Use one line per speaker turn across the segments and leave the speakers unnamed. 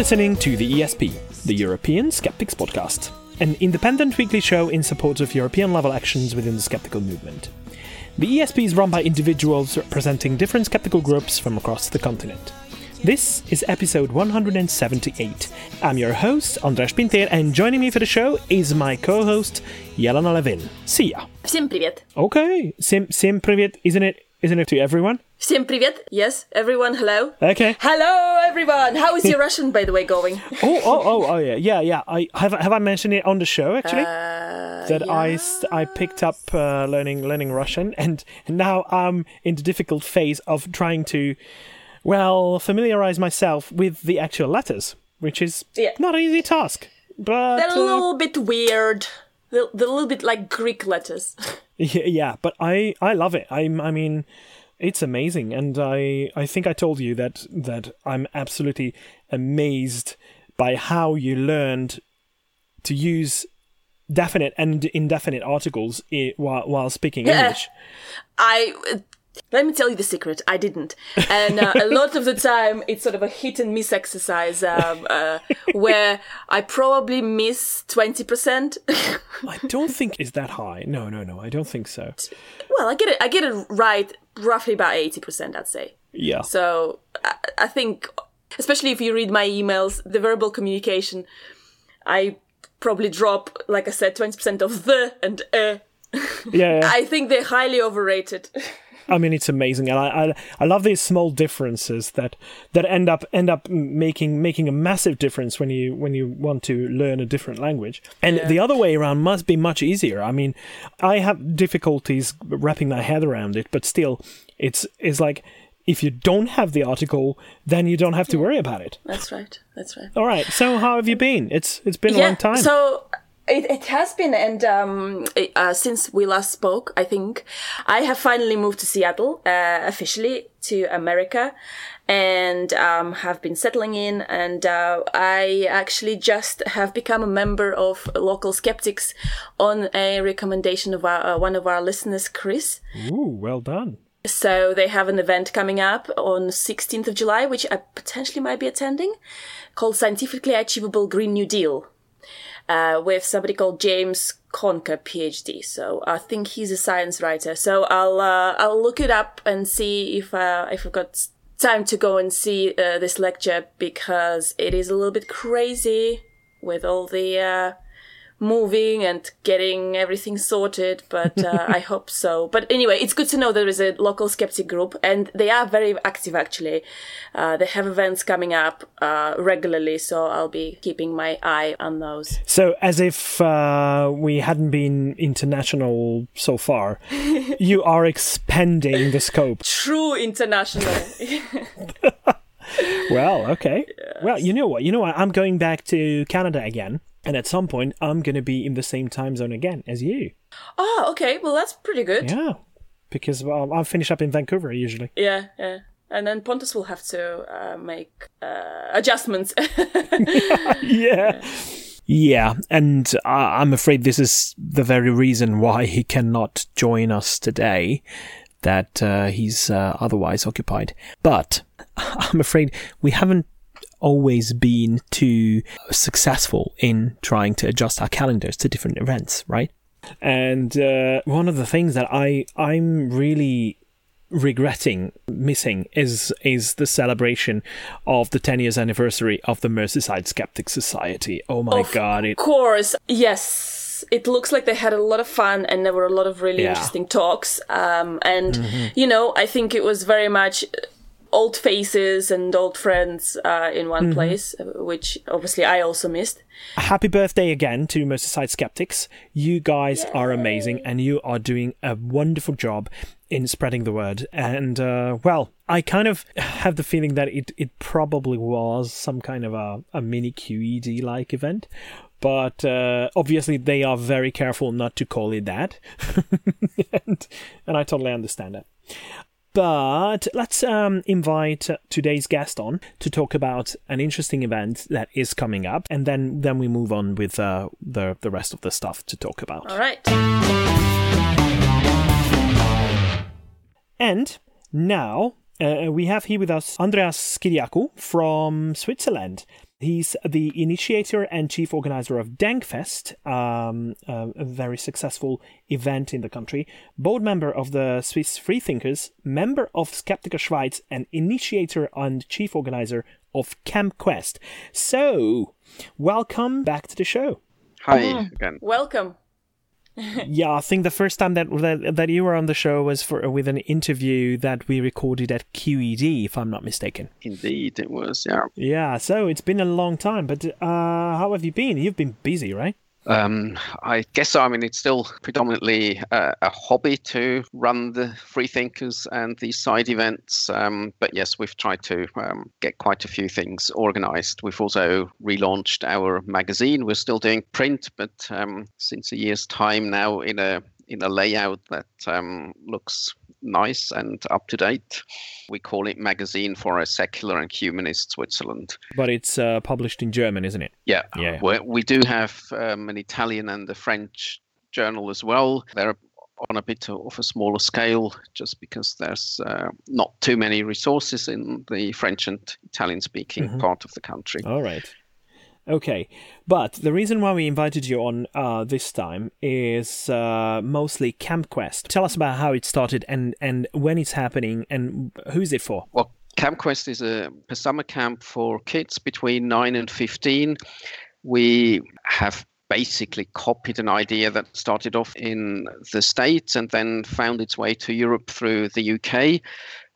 You're listening to the ESP, the European Skeptics Podcast, an independent weekly show in support of European level actions within the skeptical movement. The ESP is run by individuals representing different skeptical groups from across the continent. This is episode 178. I'm your host, Andras Pinter, and joining me for the show is my co-host, Jelena Levin. See ya.
Всем привет.
Okay, sim sim привет, isn't it? Isn't it to everyone?
Всем привет. Yes, everyone, hello.
Okay.
Hello, everyone. How is your Russian, by the way, going?
Oh, oh, oh, oh, yeah, yeah, yeah. I have have I mentioned it on the show actually
Uh,
that I st- I picked up uh, learning learning Russian, and now I'm in the difficult phase of trying to, well, familiarize myself with the actual letters, which is
Yeah.
not an easy task. But
They're a
uh,
little bit weird. They're, they're a little bit like Greek letters.
Yeah, yeah, but I I love it. I'm I mean, it's amazing, and I I think I told you that that I'm absolutely amazed by how you learned to use definite and indefinite articles i- while while speaking English.
I. Let me tell you the secret. I didn't, and uh, a lot of the time it's sort of a hit and miss exercise um, uh, where I probably miss twenty percent.
I don't think is that high. No, no, no. I don't think so.
well, I get it. I get it right, roughly about eighty percent, I'd say.
Yeah.
So I, I think, especially if you read my emails, the verbal communication, I probably drop, like I said, 20% of the and uh.
Yeah. yeah.
I think they're highly overrated.
I mean, it's amazing, and I, I I love these small differences that that end up end up making making a massive difference when you when you want to learn a different language. And the other way around must be much easier. I mean, I have difficulties wrapping my head around it, but still, it's it's like if you don't have the article, then you don't have to worry about it.
That's right. That's right.
All right. So how have you been? It's it's been a long time.
So it, it has been, and um, uh, since we last spoke, I think I have finally moved to Seattle uh, officially to America, and um, have been settling in. And uh, I actually just have become a member of Local Skeptics on a recommendation of our, uh, one of our listeners, Chris.
Ooh, well done.
So they have an event coming up on 16th of July, which I potentially might be attending, called Scientifically Achievable Green New Deal, uh, with somebody called James Conker, PhD. So I think he's a science writer. So I'll uh, I'll look it up and see if uh, if I've got time to go and see uh, this lecture because it is a little bit crazy with all the uh, moving and getting everything sorted, but uh, I hope so. But anyway, it's good to know there is a local skeptic group, and they are very active actually. Uh, they have events coming up uh, regularly, so I'll be keeping my eye on those.
So, as if uh, we hadn't been international so far, you are expanding the scope.
True international.
Well, okay. Well, you know what? You know what? I'm going back to Canada again, and at some point, I'm going to be in the same time zone again as you.
oh, okay. Well, that's pretty good.
Yeah, because well, I'll finish up in Vancouver usually.
Yeah, yeah. And then Pontus will have to uh, make uh, adjustments.
yeah. Yeah, and I I'm afraid this is the very reason why he cannot join us today. That uh, he's uh, otherwise occupied. But I'm afraid we haven't always been too successful in trying to adjust our calendars to different events, right? And uh, one of the things that I I'm really regretting missing is is the celebration of the 10 years anniversary of the Merseyside Skeptic Society. Oh my
Of
god, it
Of course, yes. It looks like they had a lot of fun and there were a lot of really
Yeah.
interesting talks. Um, and,
Mm-hmm.
you know, I think it was very much old faces and old friends uh, in one
Mm-hmm.
place, uh, which obviously I also missed.
happy birthday again to Merseyside Skeptics. You guys are amazing and you are doing a wonderful job in spreading the word. And uh, well, I kind of have the feeling that it, it probably was some kind of a, a mini QED like event. But uh, obviously, they are very careful not to call it that. and, and I totally understand that. But let's um, invite today's guest on to talk about an interesting event that is coming up, and then then we move on with uh, the the rest of the stuff to talk about.
All right.
And now uh, we have here with us Andreas Kyriacou from Switzerland. He's the initiator and chief organizer of Denkfest, um, a very successful event in the country, board member of the Swiss Freethinkers, member of Skeptiker Schweiz, and initiator and chief organizer of Camp Quest. So, welcome back to the show.
Hi again.
Welcome.
yeah, I think the first time that, that that you were on the show was for with an interview that we recorded at QED, if I'm not mistaken.
Indeed, it was. Yeah.
Yeah. So it's been a long time, but uh, how have you been? You've been busy, right?
Um, I guess so. I mean, it's still predominantly a, a hobby to run the Freethinkers and these side events. Um, but yes, we've tried to um, get quite a few things organized. We've also relaunched our magazine. We're still doing print, but um, since a year's time now in a in a layout that um, looks nice and up to date. We call it Magazine for a Secular and Humanist Switzerland.
But it's uh, published in German, isn't it?
Yeah. yeah. we we do have um, an Italian and a French journal as well. They're on a bit of a smaller scale just because there's uh, not too many resources in the French and Italian speaking mm-hmm. part of the country.
All right. Okay, but the reason why we invited you on uh, this time is uh, mostly CampQuest. Tell us about how it started and, and when it's happening and who's it for?
Well, CampQuest is a, a summer camp for kids between 9 and 15. We have basically copied an idea that started off in the States and then found its way to Europe through the UK.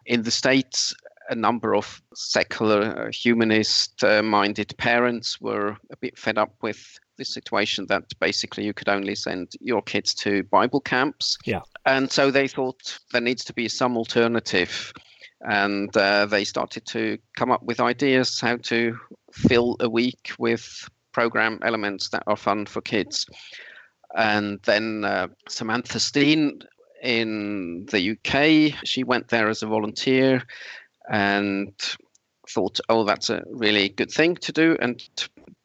In the States, a number of secular, uh, humanist uh, minded parents were a bit fed up with the situation that basically you could only send your kids to Bible camps.
Yeah.
And so they thought there needs to be some alternative. And uh, they started to come up with ideas how to fill a week with program elements that are fun for kids. And then uh, Samantha Stein in the UK, she went there as a volunteer and thought, oh, that's a really good thing to do, and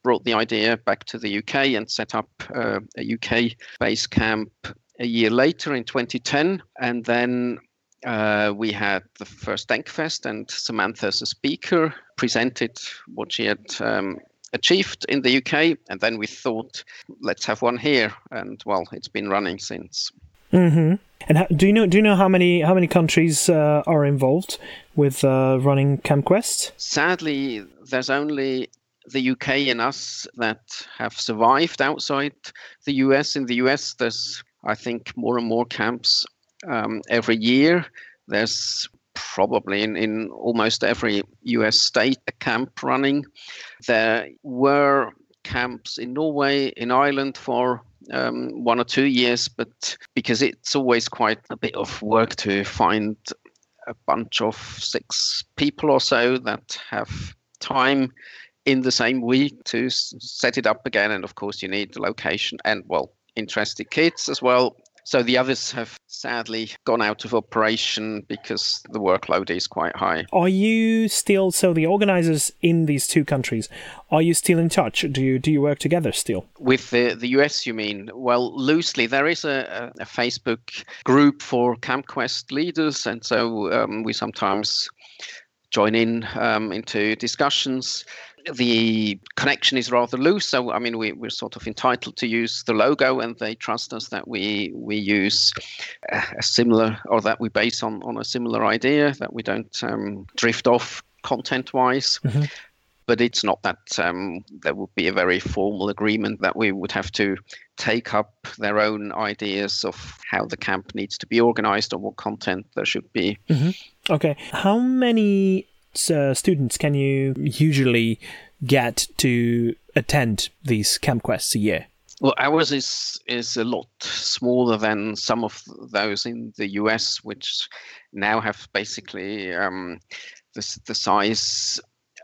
brought the idea back to the UK and set up uh, a UK base camp a year later in 2010. And then uh, we had the first Denkfest, and Samantha, as a speaker, presented what she had um, achieved in the UK. And then we thought, let's have one here. And well, it's been running since.
Mm-hmm. And how, do you know do you know how many how many countries uh, are involved with uh, running CampQuest?
Sadly, there's only the UK and us that have survived outside the US. In the US, there's I think more and more camps um, every year. There's probably in, in almost every US state a camp running. There were camps in Norway, in Ireland for um, one or two years, but because it's always quite a bit of work to find a bunch of six people or so that have time in the same week to set it up again. And of course, you need the location and, well, interested kids as well so the others have sadly gone out of operation because the workload is quite high.
Are you still so the organizers in these two countries? Are you still in touch? Do you do you work together still?
With the the US, you mean? Well, loosely, there is a, a Facebook group for CampQuest leaders, and so um, we sometimes join in um, into discussions the connection is rather loose. So I mean, we, we're sort of entitled to use the logo, and they trust us that we we use a similar or that we base on on a similar idea that we don't um, drift off content wise. Mm-hmm. But it's not that um, there would be a very formal agreement that we would have to take up their own ideas of how the camp needs to be organized or what content there should be.
Mm-hmm. Okay. How many uh, students can you usually get to attend these camp quests a year?
Well, ours is is a lot smaller than some of those in the US, which now have basically um, the the size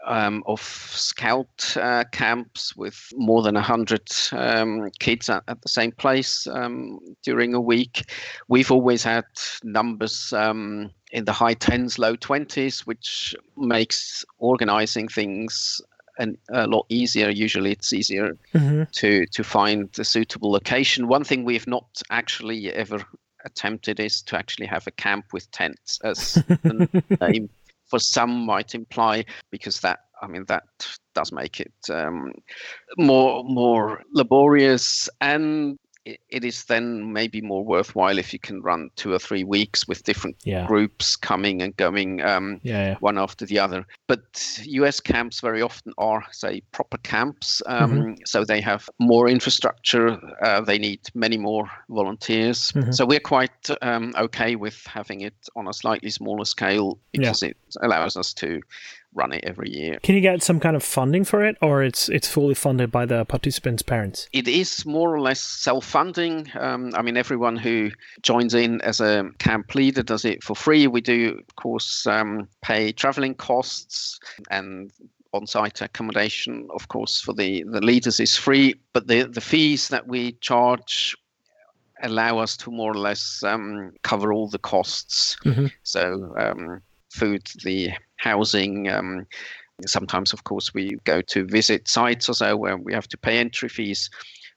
um, of scout uh, camps with more than 100 um, kids at, at, the same place um, during a week. We've always had numbers um, in the high 10s, low 20s, which makes organizing things an, a lot easier. Usually, it's easier mm-hmm. to to find a suitable location. One thing we've not actually ever attempted is to actually have a camp with tents, as the name for some might imply, because that I mean that does make it um, more more laborious and it is then maybe more worthwhile if you can run two or three weeks with different
yeah.
groups coming and going um,
yeah, yeah.
one after the other. But US camps very often are, say, proper camps. Um, mm-hmm. So they have more infrastructure, uh, they need many more volunteers. Mm-hmm. So we're quite um, okay with having it on a slightly smaller scale because it allows us to run it every year.
Can you get some kind of funding for it, or it's it's fully funded by the participants' parents?
It is more or less self-funding. Um, I mean, everyone who joins in as a camp leader does it for free. We do, of course, um, pay traveling costs and on-site accommodation, of course, for the, the leaders is free, but the, the fees that we charge allow us to more or less um, cover all the costs. Mm-hmm. So um, food, the housing. Um, sometimes, of course, we go to visit sites or so where we have to pay entry fees.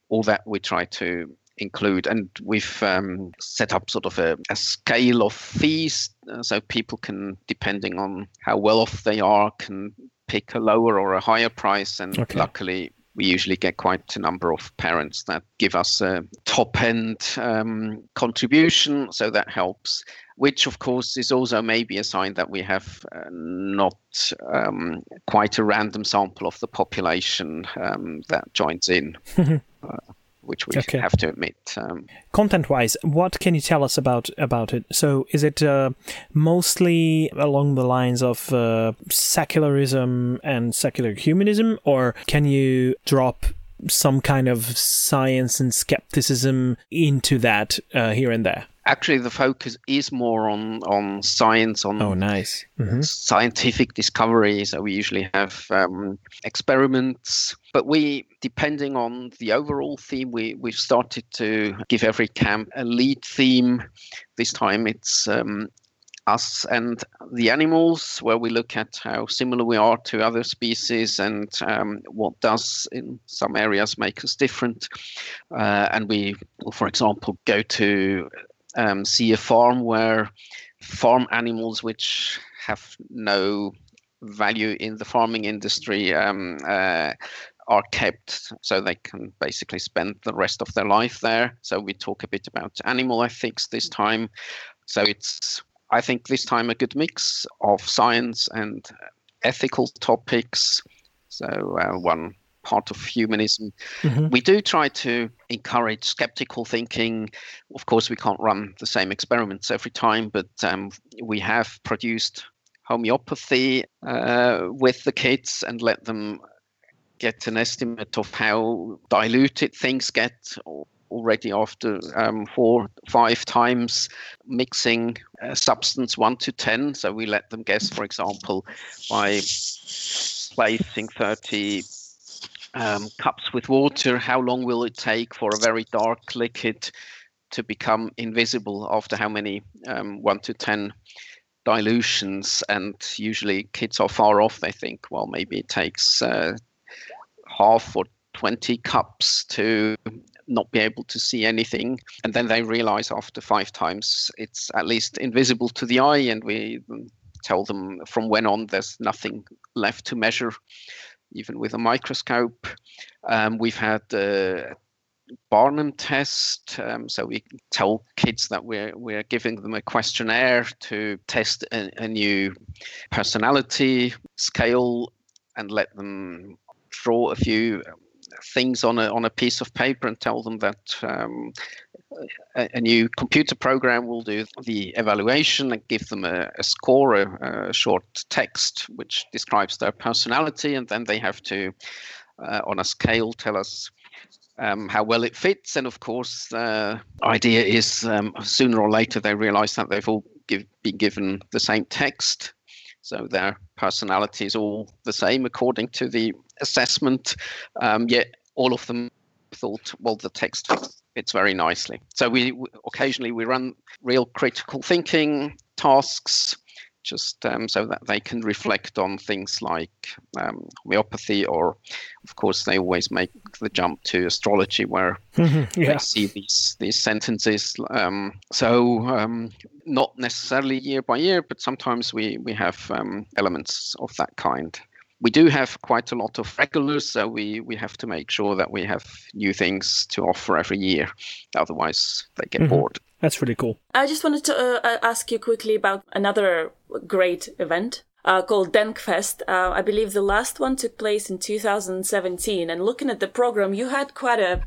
All that we try to include. And we've um, set up sort of a, a scale of fees uh, so people can, depending on how well off they are, can pick a lower or a higher price. And okay. luckily, we usually get quite a number of parents that give us a top end um, contribution. So that helps which of course is also maybe a sign that we have uh, not um, quite a random sample of the population um, that joins in. uh, which we okay. have to admit. Um,
Content-wise, what can you tell us about about it? So, is it uh, mostly along the lines of uh, secularism and secular humanism, or can you drop some kind of science and skepticism into that uh, here and there?
Actually the focus is more on on science on
oh nice
mm-hmm. scientific discovery so we usually have um, experiments but we depending on the overall theme we we've started to give every camp a lead theme this time it's um, us and the animals, where we look at how similar we are to other species and um, what does in some areas make us different. Uh, and we will, for example, go to um, see a farm where farm animals which have no value in the farming industry um, uh, are kept so they can basically spend the rest of their life there. So we talk a bit about animal ethics this time. So it's, I think, this time a good mix of science and ethical topics. So uh, one part of humanism. Mm-hmm. We do try to encourage skeptical thinking. Of course, we can't run the same experiments every time, but um, we have produced homeopathy uh, with the kids and let them get an estimate of how diluted things get already after um, four, five times mixing a substance one to 10. So we let them guess, for example, by placing 30 um, cups with water, how long will it take for a very dark liquid to become invisible after how many um, 1 to 10 dilutions? And usually kids are far off. They think, well, maybe it takes uh, half or 20 cups to not be able to see anything. And then they realize after five times it's at least invisible to the eye. And we tell them from when on there's nothing left to measure even with a microscope. Um, we've had the Barnum test, um, so we tell kids that we're we're giving them a questionnaire to test a, a new personality scale and let them draw a few things on a on a piece of paper and tell them that um, a, new computer program will do the evaluation and give them a, a score, a, a, short text which describes their personality, and then they have to, uh, on a scale, tell us um, how well it fits. And of course, the idea is um, sooner or later they realize that they've all give, been given the same text. So their personality is all the same according to the assessment. Um, yet all of them thought, well, the text fits very nicely. So we, occasionally we run real critical thinking tasks just um, so that they can reflect on things like um, homeopathy, or of course they always make the jump to astrology, where mm-hmm, yeah. they see these these sentences. Um, so um, not necessarily year by year, but sometimes we we have um, elements of that kind. We do have quite a lot of regulars, so we, we have to make sure that we have new things to offer every year. Otherwise, they get mm-hmm. bored.
That's really cool.
I just wanted to uh, ask you quickly about another great event uh, called Denkfest. Uh, I believe the last one took place in 2017. And looking at the program, you had quite a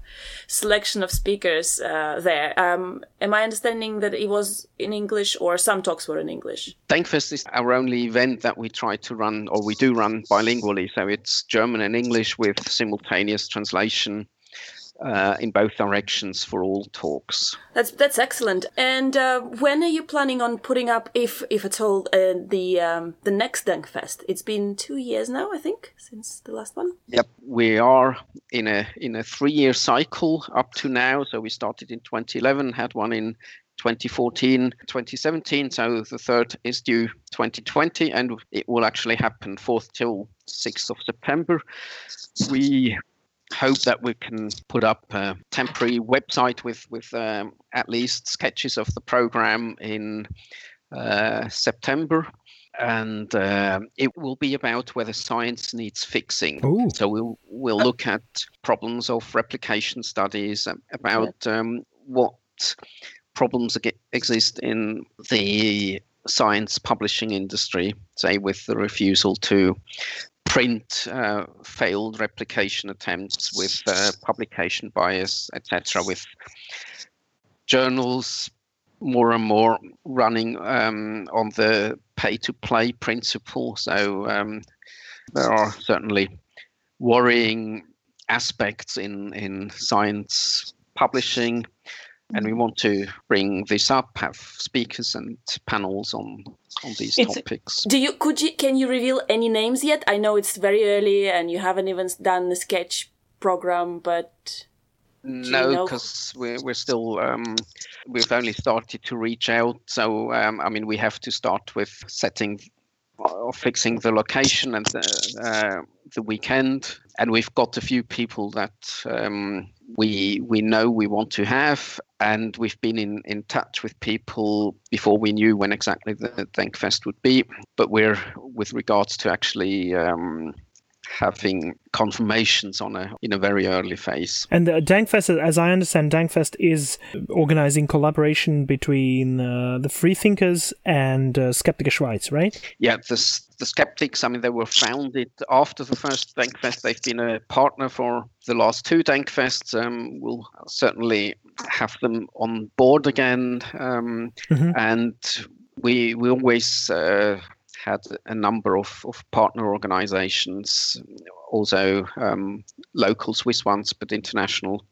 selection of speakers uh, there. Um, am I understanding that it was in English or some talks were in English?
Denkfest is our only event that we try to run, or we do run bilingually. So it's German and English with simultaneous translation uh, in both directions for all talks.
That's that's excellent. And uh, when are you planning on putting up, if if at all, uh, the um, the next Denkfest? It's been two years now, I think, since the last one.
Yep, we are in a in a three year cycle up to now. So we started in 2011, had one in 2014, 2017. So the third is due 2020, and it will actually happen 4th till 6th of September. We hope that we can put up a temporary website with with um, at least sketches of the program in uh, September. And uh, it will be about whether science needs fixing. Ooh. So we'll we'll look at problems of replication studies, about um, what problems exist in the science publishing industry, say with the refusal to print uh, failed replication attempts with uh, publication bias, etc., with journals more and more running um, on the pay to play principle. So um, there are certainly worrying aspects in, in science publishing and we want to bring this up, have speakers and panels on on these it's, topics.
Do you could you can you reveal any names yet? I know it's very early and you haven't even done the sketch program, but
no, because we're we're still um, we've only started to reach out. So um, I mean, we have to start with setting or fixing the location and the, uh, the weekend, and we've got a few people that um, we we know we want to have, and we've been in, in touch with people before we knew when exactly the Denkfest would be. But we're with regards to actually um, having confirmations on a in a very early phase.
And uh, Denkfest, as I understand, Denkfest is organizing collaboration between uh, the freethinkers and uh, Skeptiker Schweiz, right?
Yeah, the the skeptics. I mean, they were founded after the first Denkfest. They've been a partner for the last two Denkfests. Um, we'll certainly have them on board again, um, mm-hmm. and we we always uh, had a number of, of partner organizations, also um, local Swiss ones, but international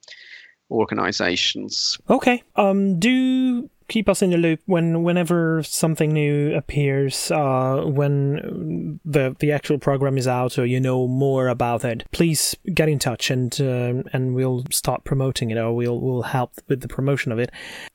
organizations.
Okay. Um, do keep us in the loop when whenever something new appears uh, when the the actual program is out or you know more about it please get in touch and uh, and we'll start promoting it or we'll we'll help with the promotion of it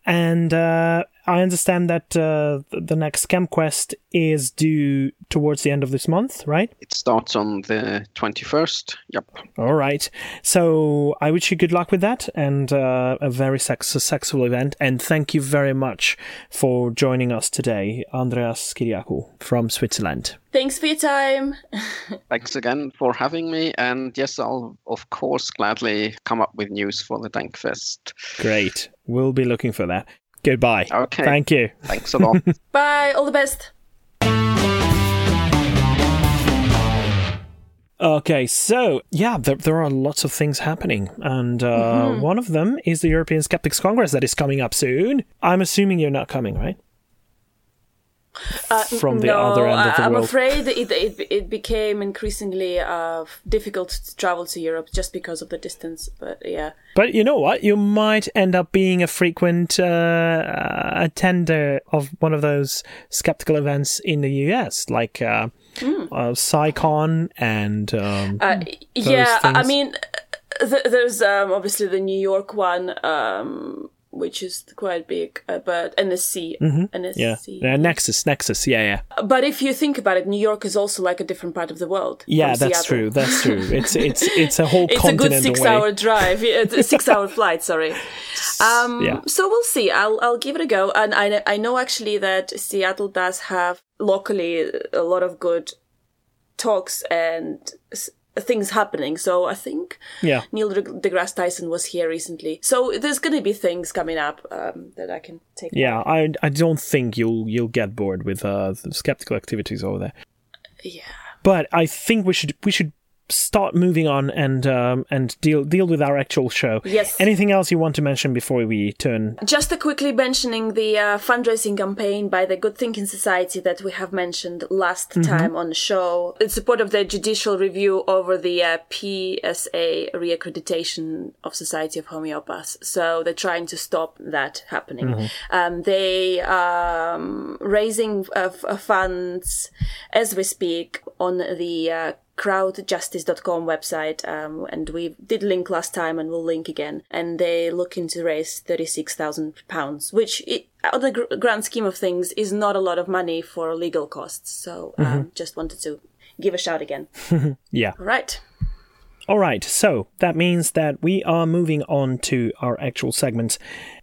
and uh, I understand that uh, the next Quest is due towards the end of this month, right?
It starts on the 21st. Yep.
All right. So I wish you good luck with that and uh, a very successful event. And thank you very much for joining us today, Andreas Kyriacou from Switzerland.
Thanks for your time.
Thanks again for having me. And yes, I'll, of course, gladly come up with news for the Denkfest.
Great. We'll be looking for that. Goodbye.
Okay.
Thank you.
Thanks a lot.
Bye. All the best.
Okay, so yeah, there, there are lots of things happening, and uh, mm-hmm. one of them is the European Skeptics Congress that is coming up soon. I'm assuming you're not coming, right?
Uh, from the no, other end of the I'm world. I'm afraid it, it, it became increasingly uh, difficult to travel to Europe just because of the distance. But yeah.
But you know what? You might end up being a frequent uh, attender of one of those skeptical events in the US, like uh, mm. uh, and. Um, uh,
yeah, things. I mean, th- there's um, obviously the New York one. Um, which is quite big, uh, but NSC,
mm-hmm. NSC, yeah, yeah, Nexus, Nexus, yeah, yeah.
But if you think about it, New York is also like a different part of the world.
Yeah, that's true. That's true. It's it's it's a whole. Continent. It's a good
six-hour drive. It's a six-hour flight. Sorry. Um, yeah. So we'll see. I'll I'll give it a go, and I I know actually that Seattle does have locally a lot of good talks and s- things happening. So I think
Yeah.
Neil deGrasse Tyson was here recently. So there's going to be things coming up um, that I can take.
Yeah, I I don't think you'll you'll get bored with uh, the skeptical activities over there.
Yeah.
But I think we should we should start moving on and um, and deal deal with our actual show.
Yes.
Anything else you want to mention before we turn?
Just a quickly mentioning the uh, fundraising campaign by the Good Thinking Society that we have mentioned last time on the show in support of the judicial review over the uh, PSA reaccreditation of Society of Homeopaths. So they're trying to stop that happening. Um, they um, raising uh, uh, funds as we speak on the uh, crowdjustice.com website um, and we did link last time and we'll link again and they're looking to raise 36,000 pounds which it, on the gr- grand scheme of things is not a lot of money for legal costs so um, just wanted to give a shout again
Yeah.
all right
All right. So that means that we are moving on to our actual segment.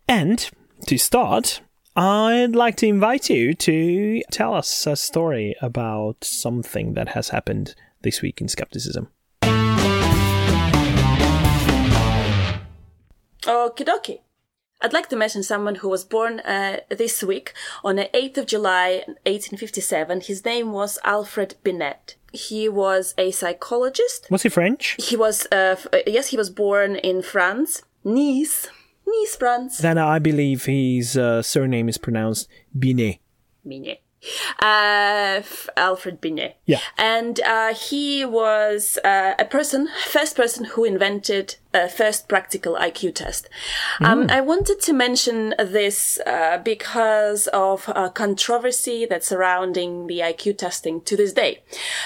and to start. I'd like to invite you to tell us a story about something that has happened this week in skepticism.
Okie dokie. I'd like to mention someone who was born uh, this week on the 8th of July 1857. His name was Alfred Binet. He was a psychologist.
Was he French?
He was, uh, f- uh, yes, he was born in France, Nice, Nice, France.
Then I believe his uh, surname is pronounced Binet.
Binet. Uh, Alfred Binet.
Yeah.
And uh, he was uh, a person, first person who invented a first practical IQ test. Um, I wanted to mention this uh, because of a controversy that's surrounding the IQ testing to this day.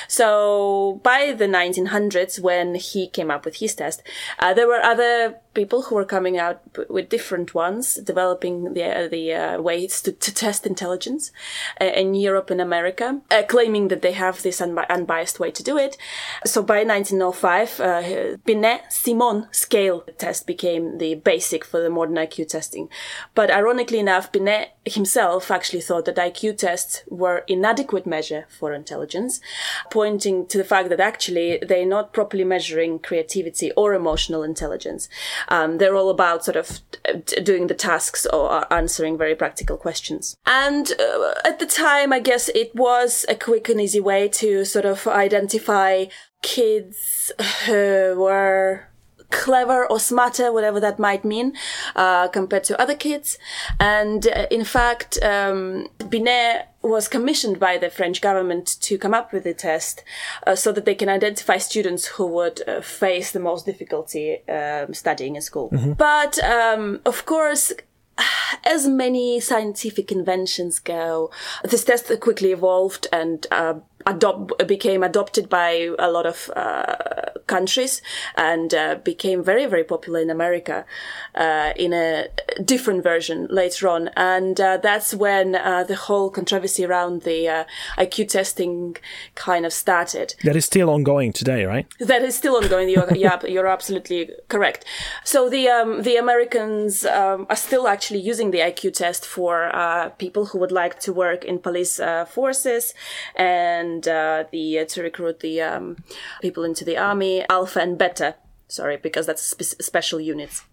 So by the 1900s, when he came up with his test, uh, there were other people who were coming out with different ones, developing the uh, the uh, ways to, to test intelligence uh, in Europe and America, uh, claiming that they have this unbi- unbiased way to do it. So by 1905, uh, Binet Simon scale test became the basic for the modern IQ testing. But ironically enough, Binet himself actually thought that IQ tests were inadequate measure for intelligence, pointing to the fact that actually they're not properly measuring creativity or emotional intelligence. Um, they're all about sort of d- doing the tasks or answering very practical questions. And uh, at the time, I guess it was a quick and easy way to sort of identify kids who were clever or smarter, whatever that might mean, uh, compared to other kids. And uh, in fact, um, Binet was commissioned by the French government to come up with a test uh, so that they can identify students who would uh, face the most difficulty um, studying in school. But um, of course, as many scientific inventions go, this test quickly evolved and uh, adopt became adopted by a lot of uh, countries and uh, became very very popular in America uh, in a different version later on. And uh, that's when uh, the whole controversy around the uh, IQ testing kind of started
That is still ongoing today, right?
that is still ongoing. You're, you're, you're absolutely correct. So the um, the Americans um, are still actually using the IQ test for uh, people who would like to work in police uh, forces and uh, the uh, to recruit the um, people into the army, Alpha and Beta. Sorry, because that's spe- special units.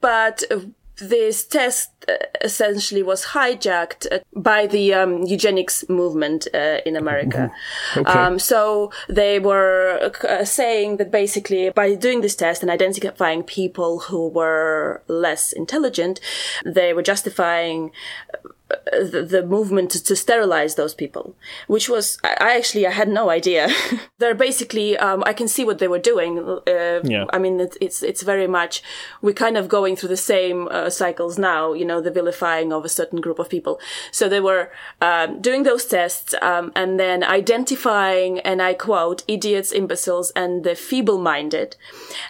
But uh, this test uh, essentially was hijacked uh, by the um, eugenics movement uh, in America.
Okay.
Um, so they were uh, saying that basically by doing this test and identifying people who were less intelligent, they were justifying uh, the, the movement to, to sterilize those people, which was I, actually I had no idea. They're basically um, I can see what they were doing. Uh,
Yeah.
I mean it, it's it's very much we're kind of going through the same uh, cycles now. You know the vilifying of a certain group of people. So they were um, doing those tests um, and then identifying and I quote idiots, imbeciles, and the feeble-minded,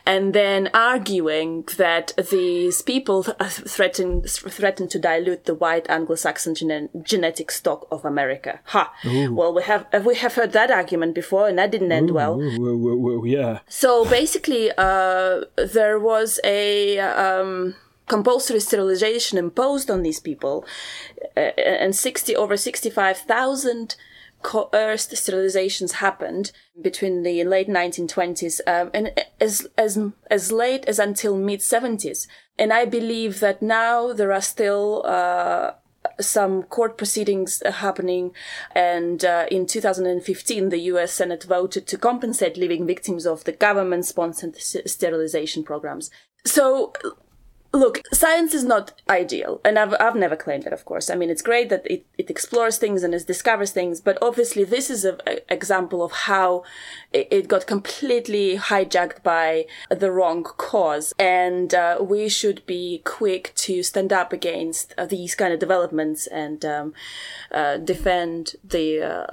and then arguing that these people th- threaten threaten to dilute the white Anglo-Saxon gene- genetic stock of America. Ha! Well, we have we have heard that argument before, and that didn't end well.
yeah.
So basically, uh, there was a um, compulsory sterilization imposed on these people, uh, and sixty over sixty-five thousand coerced sterilizations happened between the late 1920s um, and as as as late as until mid 70s. And I believe that now there are still uh, some court proceedings happening, and uh, in 2015, the U.S. Senate voted to compensate living victims of the government-sponsored sterilization programs. So Look, science is not ideal, and I've, I've never claimed that, of course. I mean, it's great that it, it explores things and it discovers things, but obviously this is an example of how it, it, got completely hijacked by the wrong cause, and uh, we should be quick to stand up against uh, these kind of developments and um, uh, defend the uh,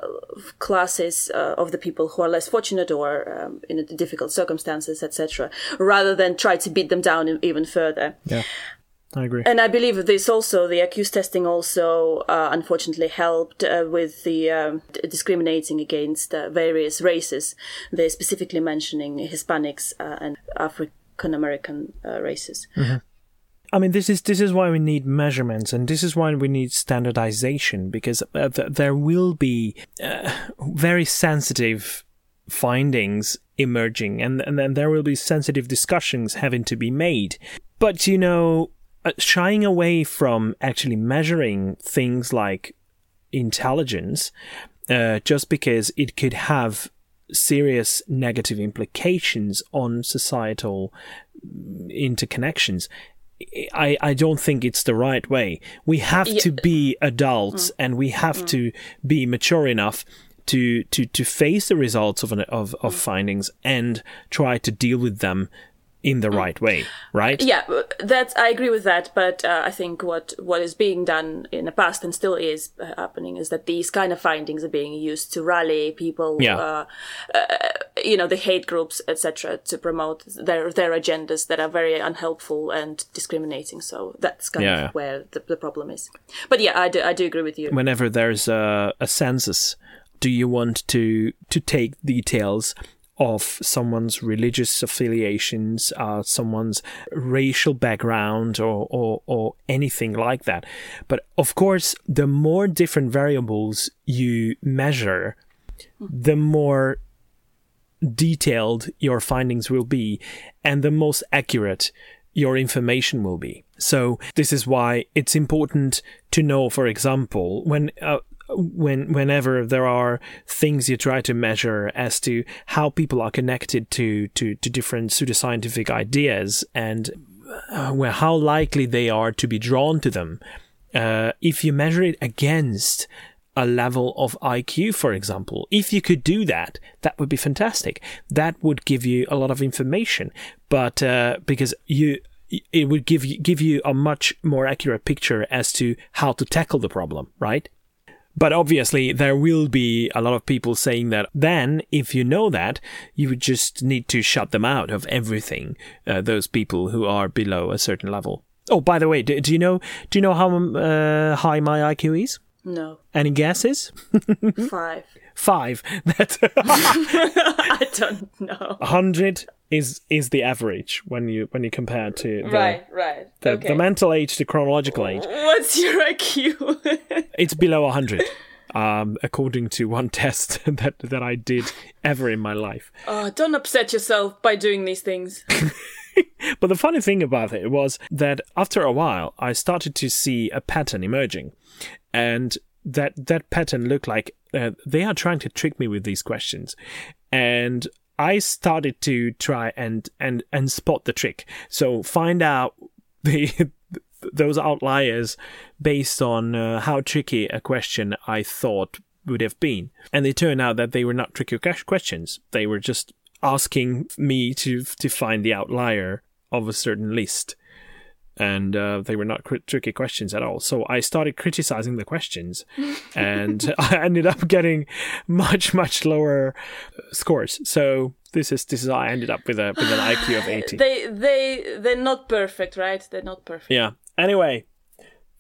classes uh, of the people who are less fortunate or um, in difficult circumstances, etc., rather than try to beat them down even further.
Yeah. I agree.
And I believe this also, the accused testing also, uh, unfortunately, helped uh, with the um, discriminating against uh, various races. They're specifically mentioning Hispanics uh, and African American uh, races.
Mm-hmm. I mean, this is this is why we need measurements, and this is why we need standardization, because uh, th- there will be very sensitive findings emerging and, and then there will be sensitive discussions having to be made but, you know, uh, shying away from actually measuring things like intelligence uh, just because it could have serious negative implications on societal interconnections. I, I don't think it's the right way. We have yeah. to be adults mm. and we have mm. to be mature enough to, to, to face the results of, an, of, of mm. findings and try to deal with them in the mm. right way, right?
Yeah, that I agree with that. But uh, I think what what is being done in the past and still is uh, happening is that these kind of findings are being used to rally people,
yeah.
uh, uh you know, the hate groups, etc., to promote their their agendas that are very unhelpful and discriminating. So that's kind yeah. of where the, the problem is. But yeah, I do I do agree with you.
Whenever there's a, a census, do you want to to take details of someone's religious affiliations, uh, someone's racial background, or, or, or anything like that. But of course, the more different variables you measure, the more detailed your findings will be, and the most accurate your information will be. So this is why it's important to know, for example, when uh, when whenever there are things you try to measure as to how people are connected to to, to different pseudoscientific ideas and uh, where how likely they are to be drawn to them, uh, if you measure it against a level of IQ, for example, if you could do that, that would be fantastic. That would give you a lot of information, but uh, because you it would give you give you a much more accurate picture as to how to tackle the problem, right? But obviously, there will be a lot of people saying that then, if you know that, you would just need to shut them out of everything, uh, those people who are below a certain level. Oh, by the way, do, do you know do you know how uh, high my IQ is?
No.
Any guesses?
Five.
Five.
That I don't know.
A hundred is is the average when you when you compare to the,
right right
the,
okay.
the mental age to chronological age.
What's your IQ?
it's below hundred. Um, according to one test that that I did ever in my life.
Oh, don't upset yourself by doing these things.
but the funny thing about it was that after a while, I started to see a pattern emerging, and that that pattern looked like uh, they are trying to trick me with these questions, and I started to try and and and spot the trick. So find out the those outliers based on uh, how tricky a question I thought would have been. And it turned out that they were not tricky questions. They were just asking me to to find the outlier of a certain list and uh, they were not cr- tricky questions at all. So I started criticizing the questions, and I ended up getting much much lower scores. So this is this is how I ended up with a with an IQ of eighty.
They they they're not perfect, right? They're not perfect.
Yeah. Anyway,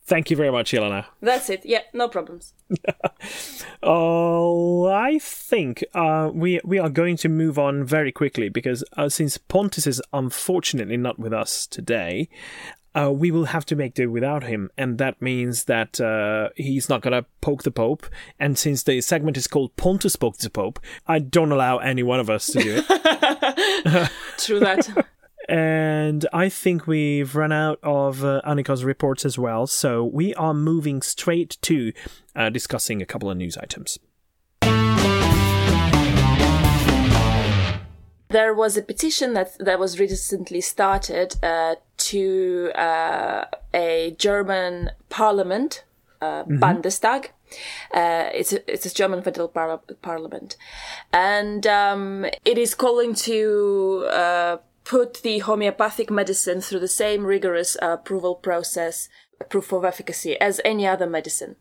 thank you very much, Ilona.
That's it. Yeah, no problems.
oh, I think uh, we we are going to move on very quickly because uh, since Pontus is unfortunately not with us today, uh, we will have to make do without him, and that means that uh, he's not gonna poke the Pope. And since the segment is called Pontus poke the Pope, I don't allow any one of us to do it.
True that.
and I think we've run out of uh, Annika's reports as well, so we are moving straight to uh, discussing a couple of news items.
There was a petition that that was recently started uh, to uh, a German parliament, uh, Bundestag. Uh, it's a, it's a German federal par- parliament, and um, it is calling to uh, put the homeopathic medicine through the same rigorous uh, approval process, proof of efficacy as any other medicine.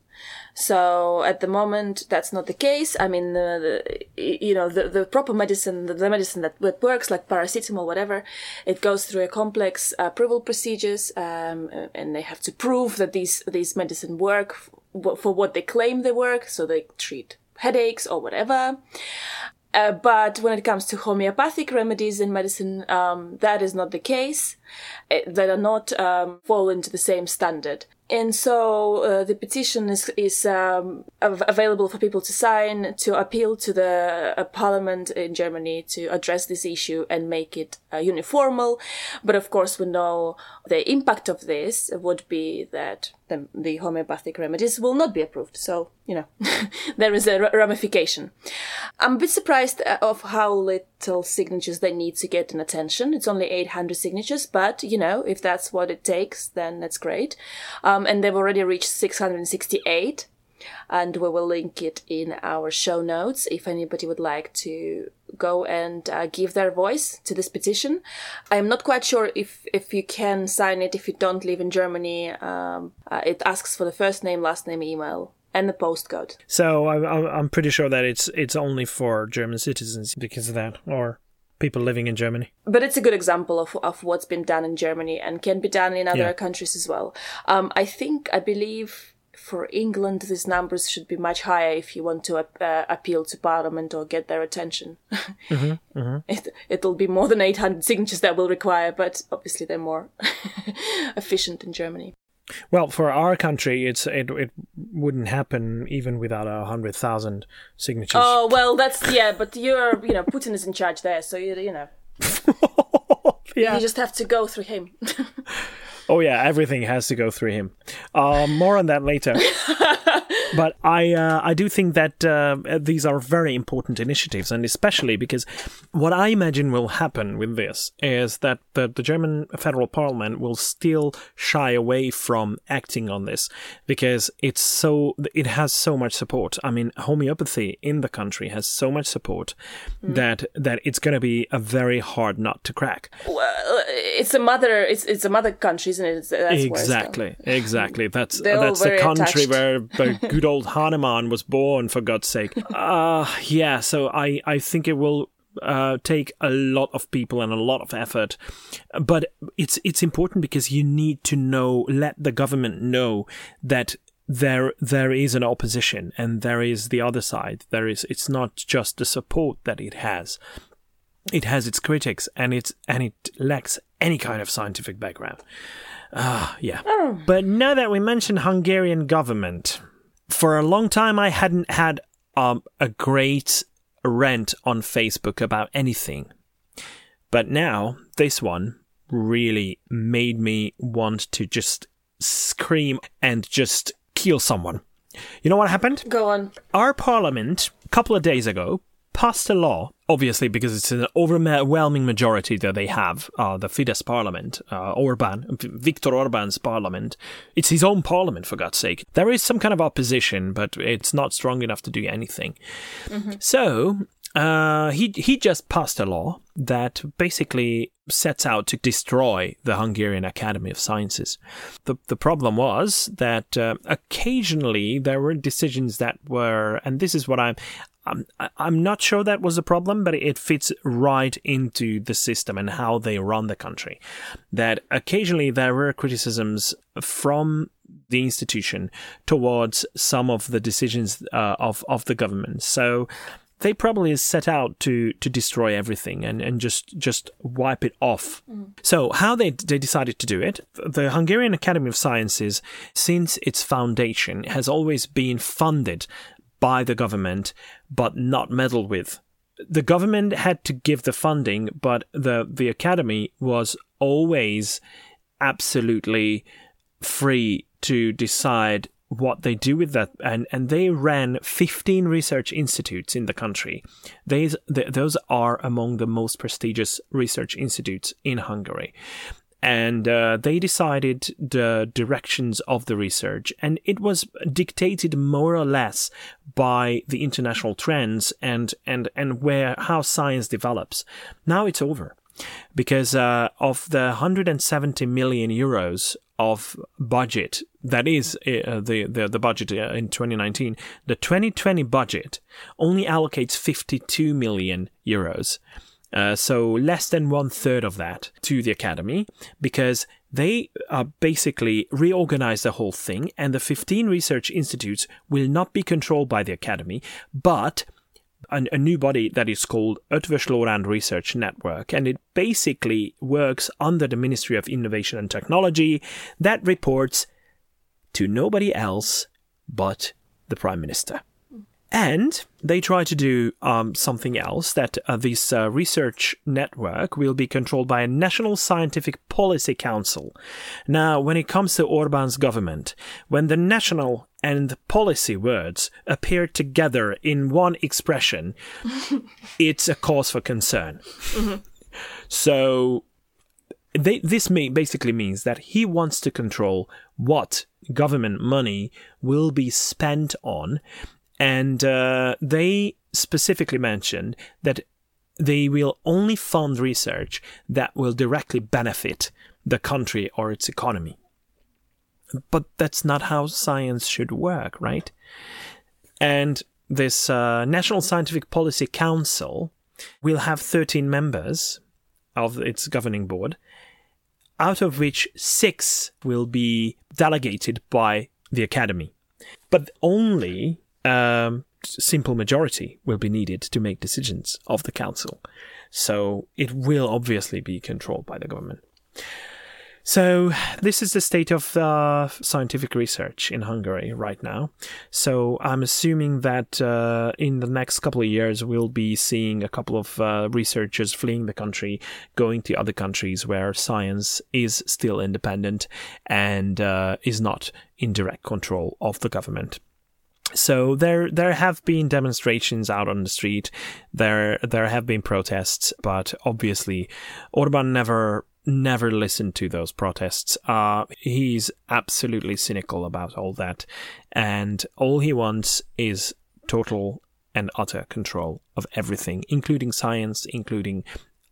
So at the moment, that's not the case. I mean, the, you know, the, the proper medicine, the, medicine that, works, like paracetamol, whatever, it goes through a complex approval procedures, um, and they have to prove that these these medicine work for what they claim they work. So they treat headaches or whatever. Uh, but when it comes to homeopathic remedies in medicine, um, that is not the case. It, that are not um, fall into the same standard. And so uh, the petition is, is um, av- available for people to sign to appeal to the uh, parliament in Germany to address this issue and make it uh, uniformal. But of course, we know the impact of this would be that the, the homeopathic remedies will not be approved. So, you know, there is a ramification. I'm a bit surprised uh, of how little signatures they need to get an attention. It's only 800 signatures, but, you know, if that's what it takes, then that's great. Um, and they've already reached 668 and we will link it in our show notes if anybody would like to go and uh, give their voice to this petition. I am not quite sure if if you can sign it if you don't live in Germany. Um, uh, it asks for the first name, last name, email. And the postcode.
So I'm I'm pretty sure that it's it's only for German citizens because of that, or people living in Germany.
But it's a good example of of what's been done in Germany and can be done in other
Yeah.
countries as well. Um, I think I believe for England these numbers should be much higher if you want to uh, appeal to Parliament or get their attention. It, it'll be more than 800 signatures that will require, but obviously they're more efficient in Germany.
Well, for our country, it's it it wouldn't happen even without a hundred thousand signatures.
Oh well, that's yeah, but you're you know Putin is in charge there, so you you know
yeah.
you just have to go through him.
Oh yeah, everything has to go through him. Uh, more on that later. but I uh, I do think that uh, these are very important initiatives, and especially because what I imagine will happen with this is that the, the German federal parliament will still shy away from acting on this because it's so it has so much support. I mean, homeopathy in the country has so much support that that it's going to be a very hard nut to crack.
well, it's a mother. It's it's a mother country, isn't it? That's.
Exactly, exactly. That's
They're
that's the country
attached.
where the good old Hahnemann was born. For God's sake, uh yeah. So I I think it will uh, take a lot of people and a lot of effort, but it's it's important because you need to know, let the government know that there there is an opposition and there is the other side. There is it's not just the support that it has it has its critics and it's and it lacks any kind of scientific background. Ah, yeah. But now that we mentioned Hungarian government, for a long time I hadn't had um, a great rant on Facebook about anything. But now this one really made me want to just scream and just kill someone. You know what happened?
Go on.
our parliament a couple of days ago passed a law obviously because it's an overwhelming majority that they have uh, the Fidesz parliament uh, Orban Viktor Orban's parliament it's his own parliament for God's sake there is some kind of opposition but it's not strong enough to do anything so uh, he he just passed a law that basically sets out to destroy the Hungarian Academy of Sciences. The the problem was that uh, occasionally there were decisions that were, and this is what I'm. I'm, I'm not sure that was a problem, but it fits right into the system and how they run the country. That occasionally there were criticisms from the institution towards some of the decisions uh, of of the government. So they probably set out to to destroy everything and, and just just wipe it off. So how they they decided to do it? The Hungarian Academy of Sciences, since its foundation, has always been funded by the government, but not meddled with. The government had to give the funding, but the the academy was always absolutely free to decide what they do with that and and they ran 15 research institutes in the country these th- those are among the most prestigious research institutes in Hungary and uh, they decided the directions of the research. And it was dictated more or less by the international trends and and and where how science develops. Now it's over because uh, of the 170 million euros of budget that is uh, the, the the budget uh, in 2019 the 2020 budget only allocates 52 million euros uh, so less than one third of that to the academy because they uh, basically reorganize the whole thing and the 15 research institutes will not be controlled by the academy but a, a new body that is called Eötvös Research Network, and it basically works under the Ministry of Innovation and Technology that reports to nobody else but the Prime Minister. And they try to do um, something else that uh, this uh, research network will be controlled by a National Scientific Policy Council. Now, when it comes to Orban's government, when the national and policy words appear together in one expression, it's a cause for concern. Mm-hmm. So, they, this may, basically means that he wants to control what government money will be spent on and uh, they specifically mentioned that they will only fund research that will directly benefit the country or its economy. But that's not how science should work, right? And this uh, National Scientific Policy Council will have 13 members of its governing board, out of which six will be delegated by the Academy. But only um, simple majority will be needed to make decisions of the council. So it will obviously be controlled by the government. So this is the state of uh, scientific research in Hungary right now. So I'm assuming that uh, in the next couple of years we'll be seeing a couple of uh, researchers fleeing the country, going to other countries where science is still independent and uh, is not in direct control of the government. So there there have been demonstrations out on the street. There there have been protests, but obviously Orban never never listened to those protests. Uh, he's absolutely cynical about all that, and all he wants is total and utter control of everything, including science, including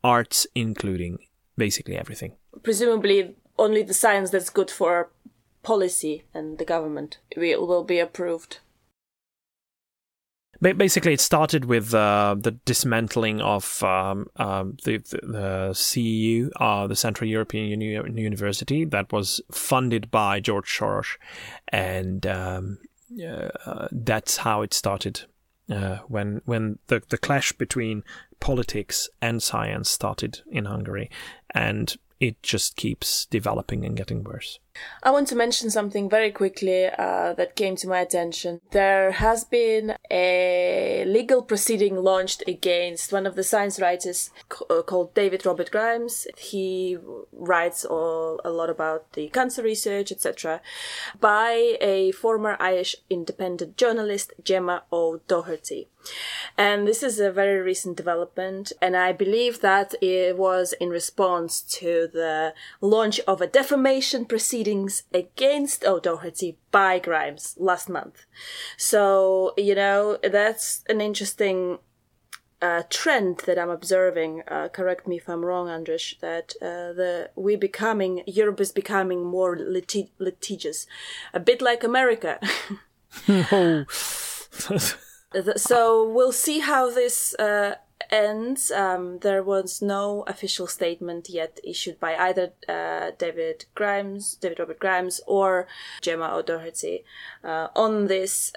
arts, including basically everything.
Presumably, only the science that's good for policy and the government will, will be approved
basically, it started with uh, the dismantling of um, um, the, the, the, CEU, uh, the Central European Uni- University, that was funded by George Soros, and um, uh, that's how it started. Uh, when when the the clash between politics and science started in Hungary, and it just keeps developing and getting worse.
I want to mention something very quickly uh, that came to my attention. There has been a legal proceeding launched against one of the science writers uh, called David Robert Grimes. He writes all, a lot about the cancer research, etc., by a former Irish independent journalist, Gemma O'Doherty. And this is a very recent development, and I believe that it was in response to the launch of a defamation proceedings against O'Doherty by Grimes last month. So, you know, that's an interesting uh, trend that I'm observing. Uh, correct me if I'm wrong, Andreas. That uh, the we becoming Europe is becoming more litigious, a bit like America. oh. so we'll see how this uh, ends. Um, there was no official statement yet issued by either uh, David Grimes, David Robert Grimes, or Gemma O'Doherty uh, on this.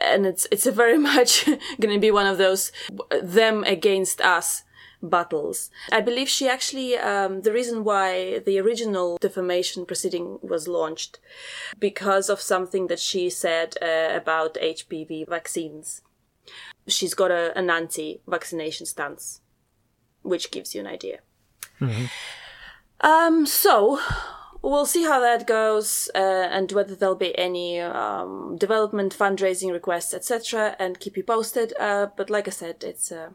and it's it's a very much going to be one of those them against us battles. I believe she actually, um, the reason why the original defamation proceeding was launched because of something that she said uh, about HPV vaccines. She's got a, an anti vaccination stance, which gives you an idea. Mm-hmm. Um, so, we'll see how that goes uh, and whether there'll be any um, development fundraising requests etc and keep you posted uh, but like i said it's a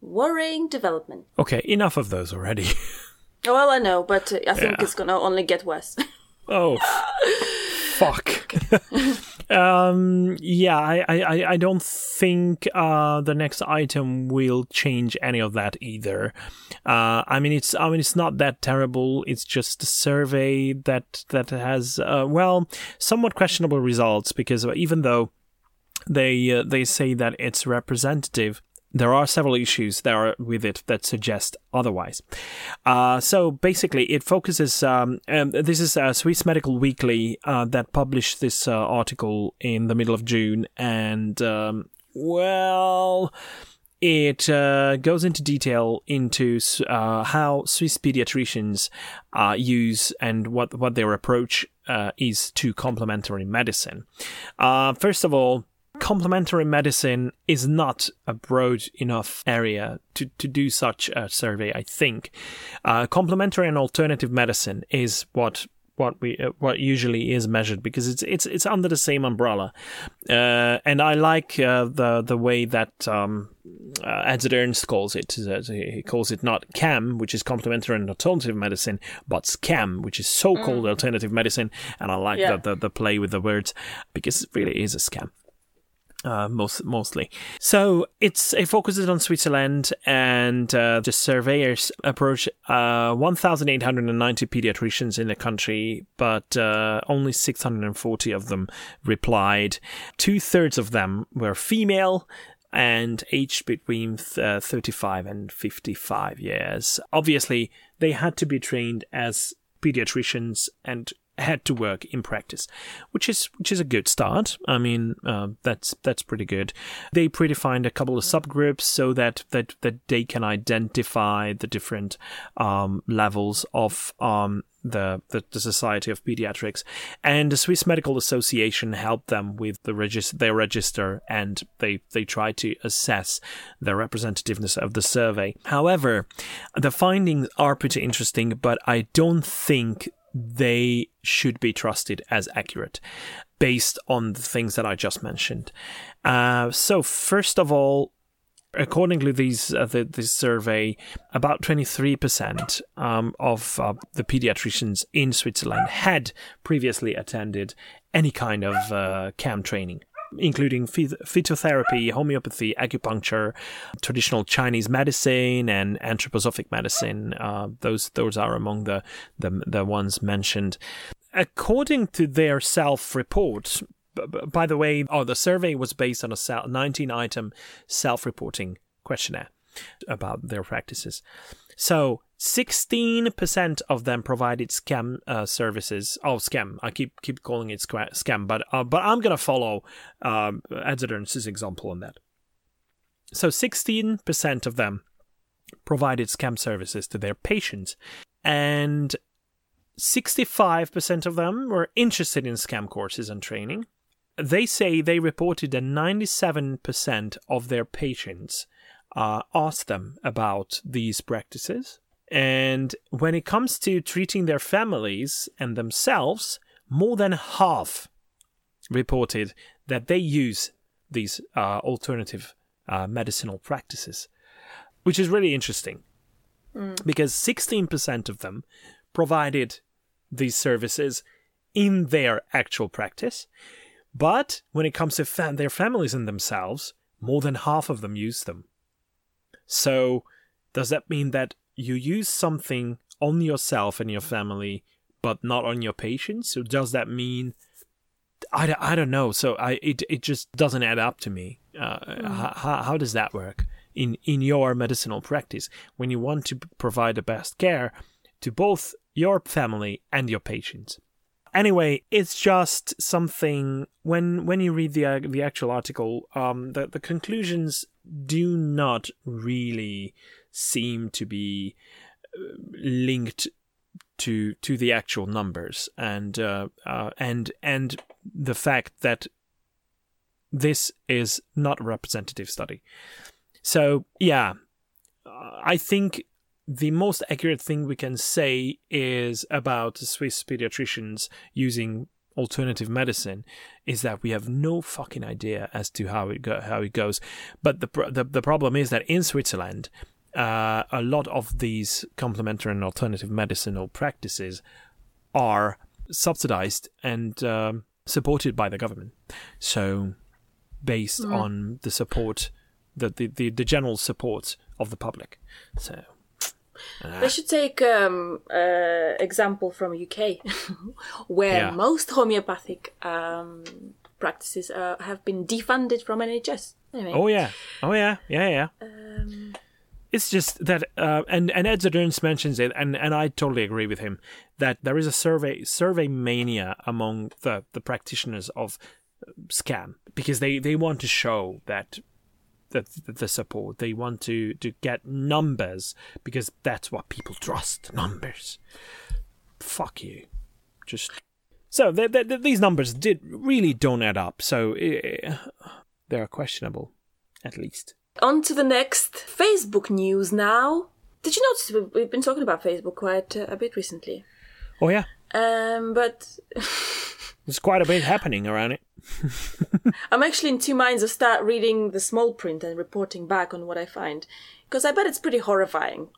worrying development
okay enough of those already
well i know but i think yeah. it's gonna only get worse
oh fuck. Um yeah I, I i don't think uh the next item will change any of that either. Uh i mean it's i mean it's not that terrible. It's just a survey that that has uh, well somewhat questionable results because even though they uh, they say that it's representative there are several issues that are with it that suggest otherwise. Uh, so basically, it focuses. Um, this is a Swiss Medical Weekly uh, that published this uh, article in the middle of June, and um, well. It uh, goes into detail into uh, how Swiss pediatricians uh, use and what, what their approach is to complementary medicine. first of all, complementary medicine is not a broad enough area to, to do such a survey, I think. Uh, complementary and alternative medicine is what what we uh, what usually is measured because it's it's it's under the same umbrella, uh, and I like uh, the the way that um, uh, Edzard Ernst calls it. He calls it not CAM, which is complementary and alternative medicine, but SCAM, which is so-called mm. alternative medicine, and I like yeah. the, the the play with the words because it really is a scam uh, most mostly. So it's it focuses on Switzerland, and uh, the surveyors approach uh, 1,890 pediatricians in the country, but uh, only 640 of them replied. Two thirds of them were female. And aged between uh, 35 and 55 years. Obviously, they had to be trained as pediatricians and had to work in practice, which is which is a good start. I mean, uh, that's that's pretty good. They predefined a couple of subgroups so that that that they can identify the different um, levels of um, the, the, the Society of Pediatrics, and the Swiss Medical Association helped them with the register, their register, and they they try to assess the representativeness of the survey. However, the findings are pretty interesting, but I don't think they should be trusted as accurate based on the things that I just mentioned. Uh, so, first of all, according to these uh, the, this survey, about 23% um, of uh, the pediatricians in Switzerland had previously attended any kind of uh, CAM training including phytotherapy, homeopathy, acupuncture, traditional Chinese medicine, and anthroposophic medicine. Uh, those those are among the, the the ones mentioned. According to their self-report, by the way, oh, the survey was based on a 19 item self reporting questionnaire about their practices. So 16% of them provided scam uh, services. Oh, scam. I keep keep calling it scam, but uh, but I'm going to follow um, example on that. So 16% of them provided scam services to their patients, and 65% of them were interested in scam courses and training. They say they reported that 97% of their patients uh, asked them about these practices. And when it comes to treating their families and themselves, more than half reported that they use these uh, alternative uh, medicinal practices, which is really interesting mm. because 16% of them provided these services in their actual practice. But when it comes to their families and themselves, more than half of them use them. So, does that mean that you use something on yourself and your family, but not on your patients? So, does that mean I, I don't know. So I it it just doesn't add up to me. Uh, mm. how, how does that work in in your medicinal practice when you want to provide the best care to both your family and your patients? anyway, it's just something when when you read the uh, the actual article, um, the the conclusions do not really seem to be uh, linked to to the actual numbers and uh, uh, and and the fact that this is not a representative study. So yeah, I think the most accurate thing we can say is about Swiss pediatricians using alternative medicine is that we have no fucking idea as to how it go, how it goes. But the, the the problem is that in Switzerland, uh, a lot of these complementary and alternative medicinal practices are subsidized and um, supported by the government. So, based mm. on the support, the, the, the, the general support of the public. So,
they should take um, uh, example from UK, where yeah. most homeopathic um, practices uh, have been defunded from NHS.
Anyway. Oh yeah, oh yeah, yeah, yeah. Um, it's just that, uh, and and Ed Ernst mentions it, and, and I totally agree with him that there is a survey survey mania among the, the practitioners of uh, scam because they, they want to show that the, the support. They want to, to get numbers because that's what people trust numbers. Fuck you. Just so the, the, these numbers did really don't add up. So uh, they are questionable, at least.
On to the next Facebook news now. Did you notice we've been talking about Facebook quite uh, a bit recently?
Oh yeah.
Um, but
there's quite a bit happening around it.
I'm actually in two minds of start reading the small print and reporting back on what I find, because I bet it's pretty horrifying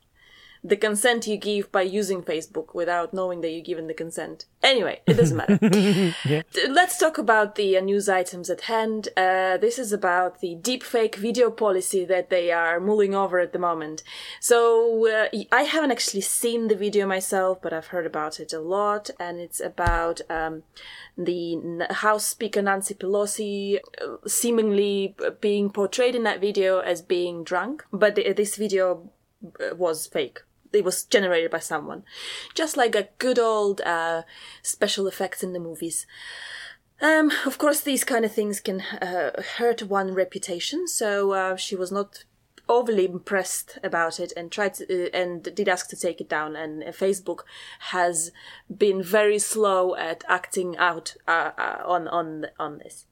the consent you give by using Facebook without knowing that you've given the consent. Anyway, it doesn't matter. yeah. Let's talk about the uh, news items at hand. Uh, this is about the deepfake video policy that they are mulling over at the moment. So uh, I haven't actually seen the video myself, but I've heard about it a lot, and it's about um, the House Speaker Nancy Pelosi uh, seemingly being portrayed in that video as being drunk, but this video uh, was fake it was generated by someone, just like a good old uh, special effects in the movies. Um, of course, these kind of things can uh, hurt one reputation, so uh, she was not overly impressed about it and tried to, uh, and did ask to take it down. And uh, Facebook has been very slow at acting out uh, on on on this.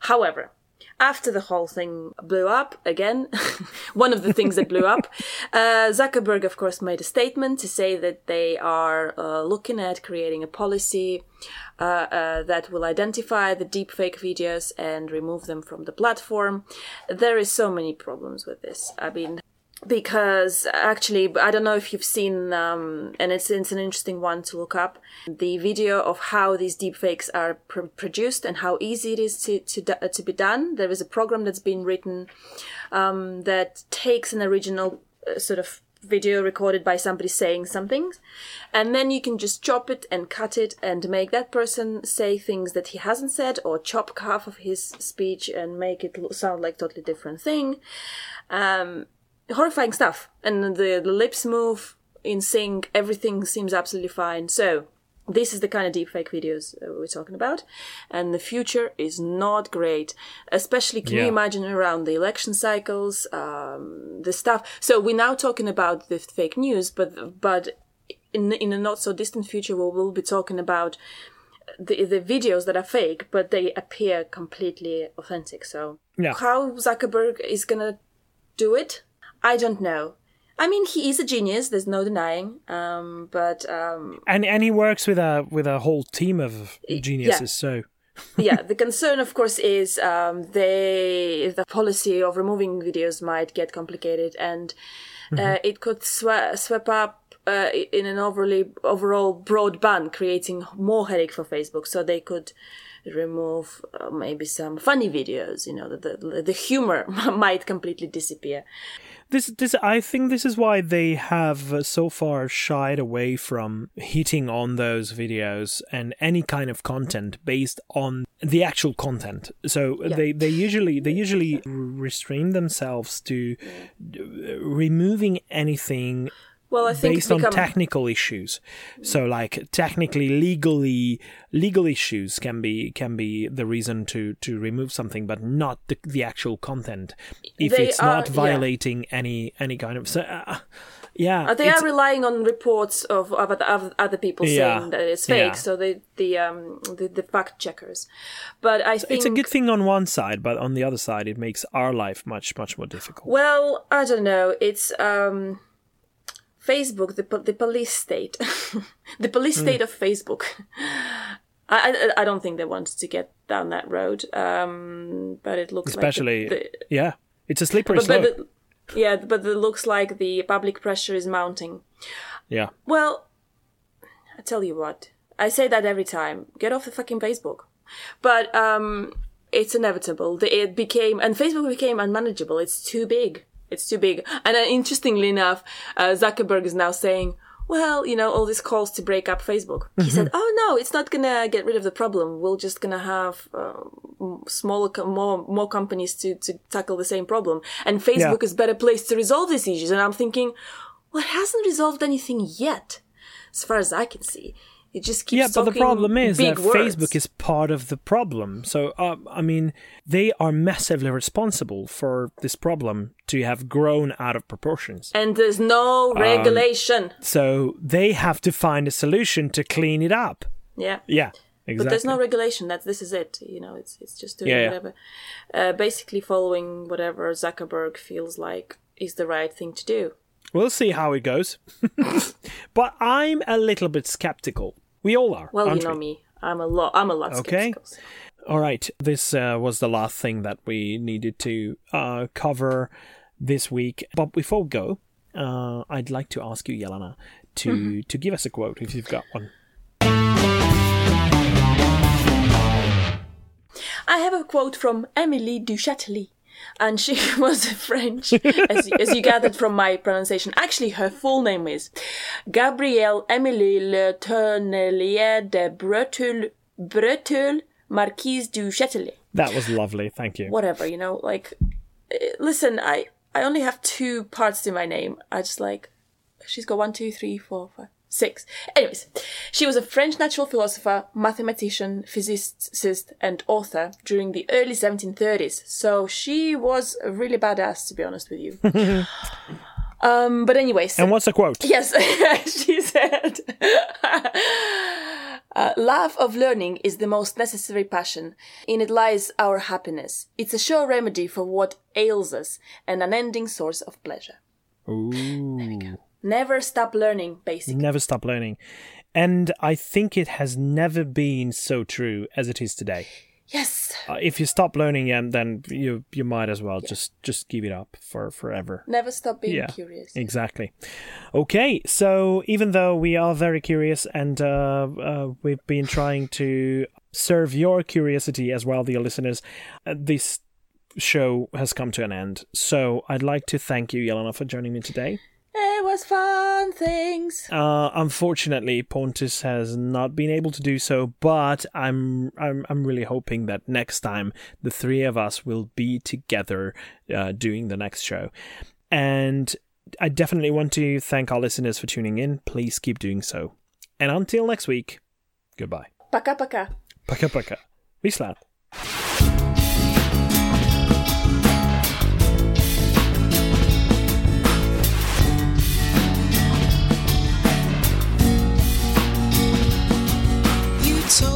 However, after the whole thing blew up again, one of the things that blew up, uh, Zuckerberg, of course, made a statement to say that they are uh, looking at creating a policy uh, uh that will identify the deepfake videos and remove them from the platform. There is so many problems with this. I mean, because actually I don't know if you've seen um, and it's it's an interesting one to look up the video of how these deepfakes are pr- produced and how easy it is to to to be done. There is a program that's been written um, that takes an original uh, sort of video recorded by somebody saying something and then you can just chop it and cut it and make that person say things that he hasn't said or chop half of his speech and make it sound like totally different thing um, horrifying stuff. And the, the lips move in sync, everything seems absolutely fine. So, this is the kind of deepfake videos uh, we're talking about. And the future is not great. Especially, can yeah. you imagine around the election cycles, um, the stuff. So we're now talking about the fake news, but, but in, in a not so distant future, we will be talking about the, the videos that are fake, but they appear completely authentic. So yeah. how Zuckerberg is gonna do it, I don't know. I mean, he is a genius. There's no denying. Um, but um,
and and he works with a with a whole team of geniuses. Yeah. So
yeah, the concern, of course, is um, they the policy of removing videos might get complicated, and uh, mm-hmm. it could sw- sweep up uh, in an overly overall broad ban, creating more headache for Facebook. So they could remove uh, maybe some funny videos. You know, the the, the humor might completely disappear
this this I think this is why they have so far shied away from hitting on those videos and any kind of content based on the actual content. So yeah. they they usually they usually restrain themselves to uh, removing anything
Well, I think
based
become-
on technical issues. So, like technically, legally, legal issues can be can be the reason to to remove something, but not the the actual content. If
They
it's
are-
not
yeah.
violating any any kind of so. Uh, yeah,
Uh, they are relying on reports of, of, other- of other people
Yeah.
saying that it's fake,
Yeah.
so the the um the, the fact checkers. But I think
it's a good thing on one side, but on the other side, it makes our life much much more difficult.
Well, I don't know. It's um, Facebook, the the police state, the police state of Facebook. I, I I don't think they wanted to get down that road. Um, but it looks
Especially,
like the, the,
yeah, it's a slippery
but, but
slope.
the, yeah, but it looks like the public pressure is mounting.
yeah,
Well, I tell you what, I say that every time. Get off the fucking Facebook. But um, it's inevitable. It became, and Facebook became unmanageable. It's too big. It's too big. And uh, interestingly enough, uh, Zuckerberg is now saying, well, you know, all these calls to break up Facebook. He said, oh no, it's not gonna get rid of the problem. We're just gonna have uh, smaller, more, more companies to, to tackle the same problem. And Facebook is better placed to resolve these issues. And I'm thinking, well, it hasn't resolved anything yet, as far as I can see. It just keeps
yeah, but the problem is that
words.
Facebook is part of the problem. So, uh, I mean, they are massively responsible for this problem to have grown out of proportions.
and there's no
Um,
regulation.
So they have to find a solution to clean it up.
Yeah.
Yeah, exactly.
But there's no regulation. That this is it. You know, it's it's just doing
Yeah, yeah.
whatever, uh, basically following whatever Zuckerberg feels like is the right thing to do.
We'll see how it goes. but I'm a little bit skeptical. We all are.
Well, you know
we?
me. I'm a lot. I'm a lot
Okay.
skeptical.
All right, this uh, was the last thing that we needed to uh, cover this week. But before we go, uh, I'd like to ask you, Yelena, to
Mm-hmm.
to give us a quote if you've got one.
I have a quote from Emily du Châtelet, and she was French, as, as you gathered from my pronunciation. Actually, her full name is Gabrielle Émilie Le Tonnelier de Breteuil, Breteuil, Marquise du Châtelet.
That was lovely. Thank you.
Whatever, you know, like, eh, listen, I, I only have two parts to my name. I just like, she's got one, two, three, four, five, six. Anyways, she was a French natural philosopher, mathematician, physicist, and author during the early 1730s. So she was a really badass, to be honest with you. um, but anyways,
And what's the quote?
Yes, she said. uh, love of learning is the most necessary passion. In it lies our happiness. It's a sure remedy for what ails us, and an ending source of pleasure.
Ooh.
Never stop learning, basically.
Never stop learning. And I think it has never been so true as it is today.
Yes.
Uh, if you stop learning, um, then you you might as well just just give it up for forever.
Never stop being
Yeah,
curious.
Exactly. Okay, so even though we are very curious and uh, uh, we've been trying to serve your curiosity as well, dear listeners, uh, this show has come to an end. So I'd like to thank you, Yelena, for joining me today.
It was fun things.
Uh, unfortunately, Pontus has not been able to do so, but I'm I'm I'm really hoping that next time the three of us will be together uh, doing the next show. And I definitely want to thank our listeners for tuning in. Please keep doing so. And until next week, goodbye.
Paka paka.
Paka paka. Vislat.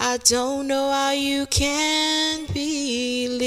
I don't know how you can believe.